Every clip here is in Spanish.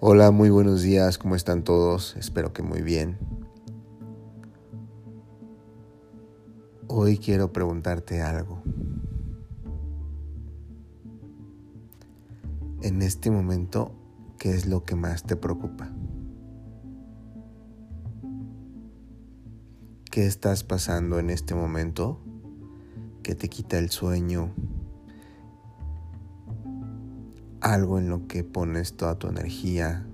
Hola, muy buenos días, ¿cómo están todos? Espero que muy bien. Hoy quiero preguntarte algo. En este momento, ¿qué es lo que más te preocupa? ¿Qué estás pasando en este momento que te quita el sueño? Algo en lo que pones toda tu energía,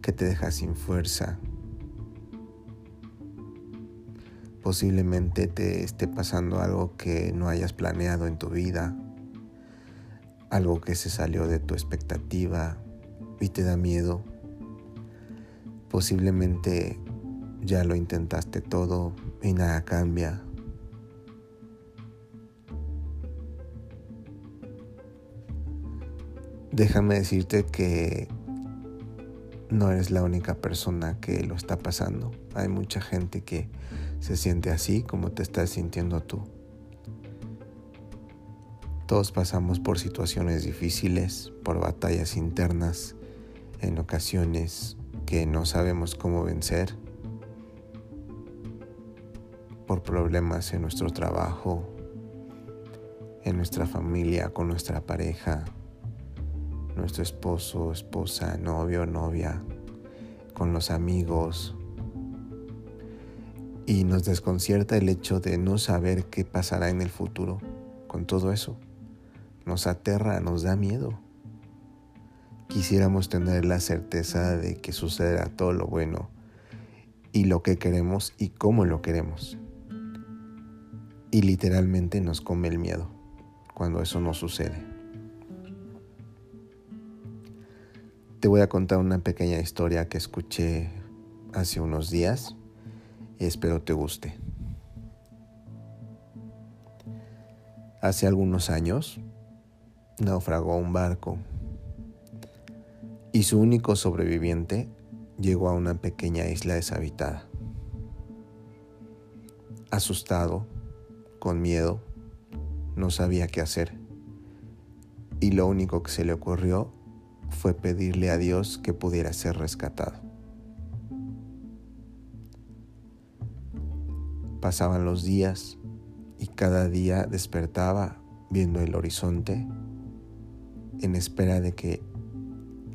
que te deja sin fuerza. Posiblemente te esté pasando algo que no hayas planeado en tu vida, algo que se salió de tu expectativa y te da miedo. Posiblemente ya lo intentaste todo y nada cambia. Déjame decirte que no eres la única persona que lo está pasando. Hay mucha gente que se siente así como te estás sintiendo tú. Todos pasamos por situaciones difíciles, por batallas internas, en ocasiones que no sabemos cómo vencer por problemas en nuestro trabajo, en nuestra familia, con nuestra pareja, nuestro esposo, esposa, novio, novia, con los amigos. Y nos desconcierta el hecho de no saber qué pasará en el futuro con todo eso. Nos aterra, nos da miedo. Quisiéramos tener la certeza de que sucederá todo lo bueno y lo que queremos y cómo lo queremos y literalmente nos come el miedo cuando eso no sucede. Te voy a contar una pequeña historia que escuché hace unos días y espero te guste. Hace algunos años naufragó un barco y su único sobreviviente llegó a una pequeña isla deshabitada. Asustado, con miedo, no sabía qué hacer. Y lo único que se le ocurrió fue pedirle a Dios que pudiera ser rescatado. Pasaban los días y cada día despertaba viendo el horizonte en espera de que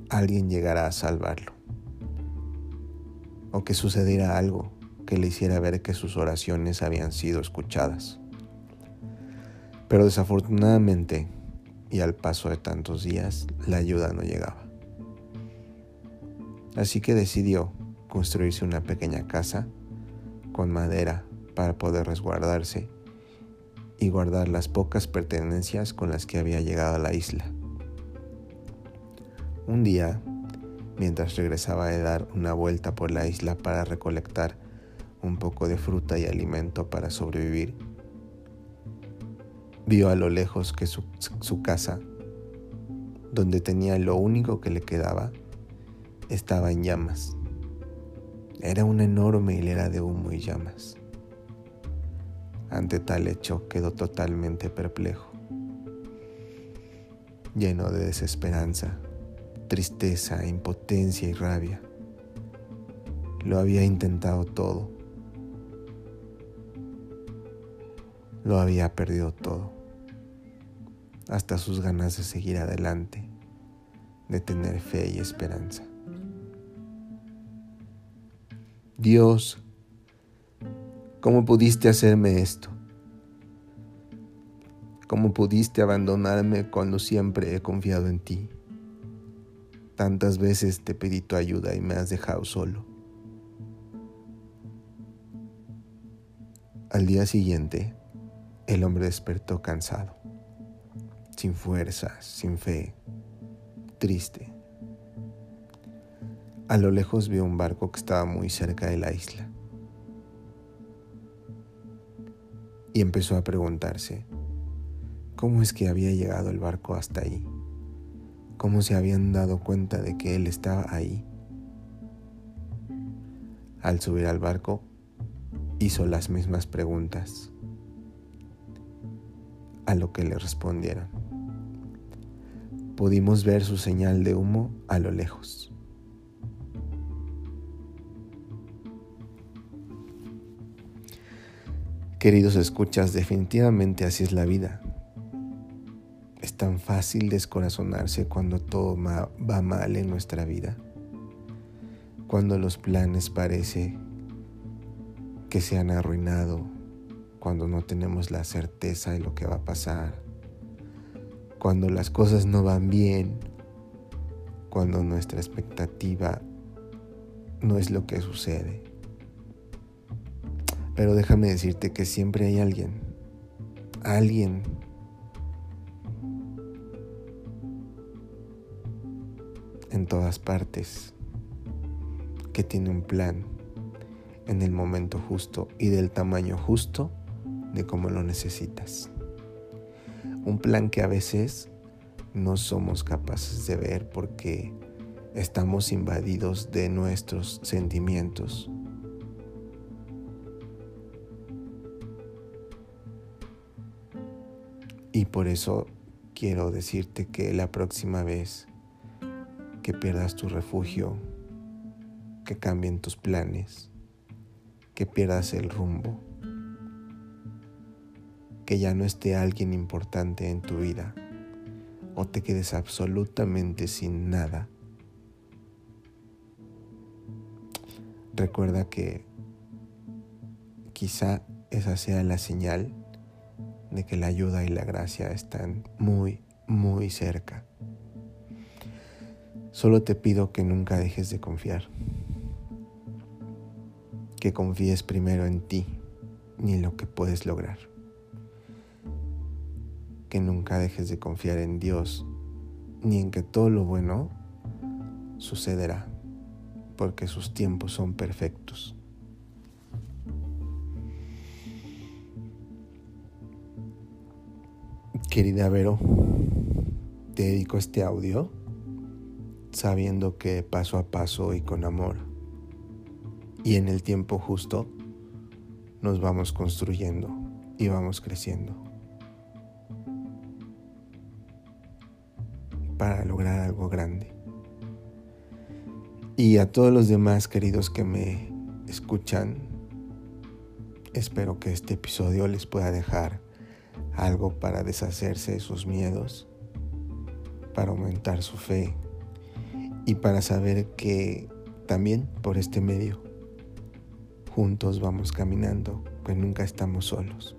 alguien llegara a salvarlo o que sucediera algo que le hiciera ver que sus oraciones habían sido escuchadas. Pero desafortunadamente, y al paso de tantos días, la ayuda no llegaba. Así que decidió construirse una pequeña casa con madera para poder resguardarse y guardar las pocas pertenencias con las que había llegado a la isla. Un día, mientras regresaba de dar una vuelta por la isla para recolectar un poco de fruta y alimento para sobrevivir, Vio a lo lejos que su, casa, donde tenía lo único que le quedaba, estaba en llamas. Era una enorme hilera de humo y llamas. Ante tal hecho quedó totalmente perplejo, lleno de desesperanza, tristeza, impotencia y rabia. Lo había intentado todo. Lo había perdido todo hasta sus ganas de seguir adelante, de tener fe y esperanza. Dios, ¿cómo pudiste hacerme esto? ¿Cómo pudiste abandonarme cuando siempre he confiado en ti? Tantas veces te pedí tu ayuda y me has dejado solo. Al día siguiente, el hombre despertó cansado sin fuerzas, sin fe, triste. A lo lejos vio un barco que estaba muy cerca de la isla. Y empezó a preguntarse, ¿cómo es que había llegado el barco hasta ahí? ¿Cómo se habían dado cuenta de que él estaba ahí? Al subir al barco, hizo las mismas preguntas, a lo que le respondieron pudimos ver su señal de humo a lo lejos. Queridos escuchas, definitivamente así es la vida. Es tan fácil descorazonarse cuando todo va mal en nuestra vida, cuando los planes parece que se han arruinado, cuando no tenemos la certeza de lo que va a pasar, cuando las cosas no van bien, cuando nuestra expectativa no es lo que sucede. Pero déjame decirte que siempre hay alguien, alguien en todas partes que tiene un plan en el momento justo y del tamaño justo de cómo lo necesitas. Un plan que a veces no somos capaces de ver porque estamos invadidos de nuestros sentimientos. Y por eso quiero decirte que la próxima vez que pierdas tu refugio, que cambien tus planes, que pierdas el rumbo, que ya no esté alguien importante en tu vida o te quedes absolutamente sin nada. Recuerda que quizá esa sea la señal de que la ayuda y la gracia están muy, muy cerca. Solo te pido que nunca dejes de confiar, que confíes primero en ti ni en lo que puedes lograr, que nunca dejes de confiar en Dios ni en que todo lo bueno sucederá, porque sus tiempos son perfectos. Querida Vero, te dedico este audio sabiendo que paso a paso y con amor y en el tiempo justo nos vamos construyendo y vamos creciendo para lograr algo grande. Y a todos los demás queridos que me escuchan, espero que este episodio les pueda dejar algo para deshacerse de sus miedos, para aumentar su fe y para saber que también por este medio juntos vamos caminando, pues nunca estamos solos.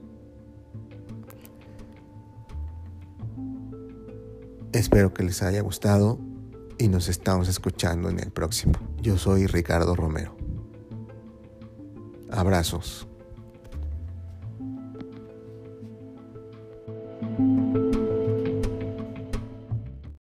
Espero que les haya gustado y nos estamos escuchando en el próximo. Yo soy Ricardo Romero. Abrazos.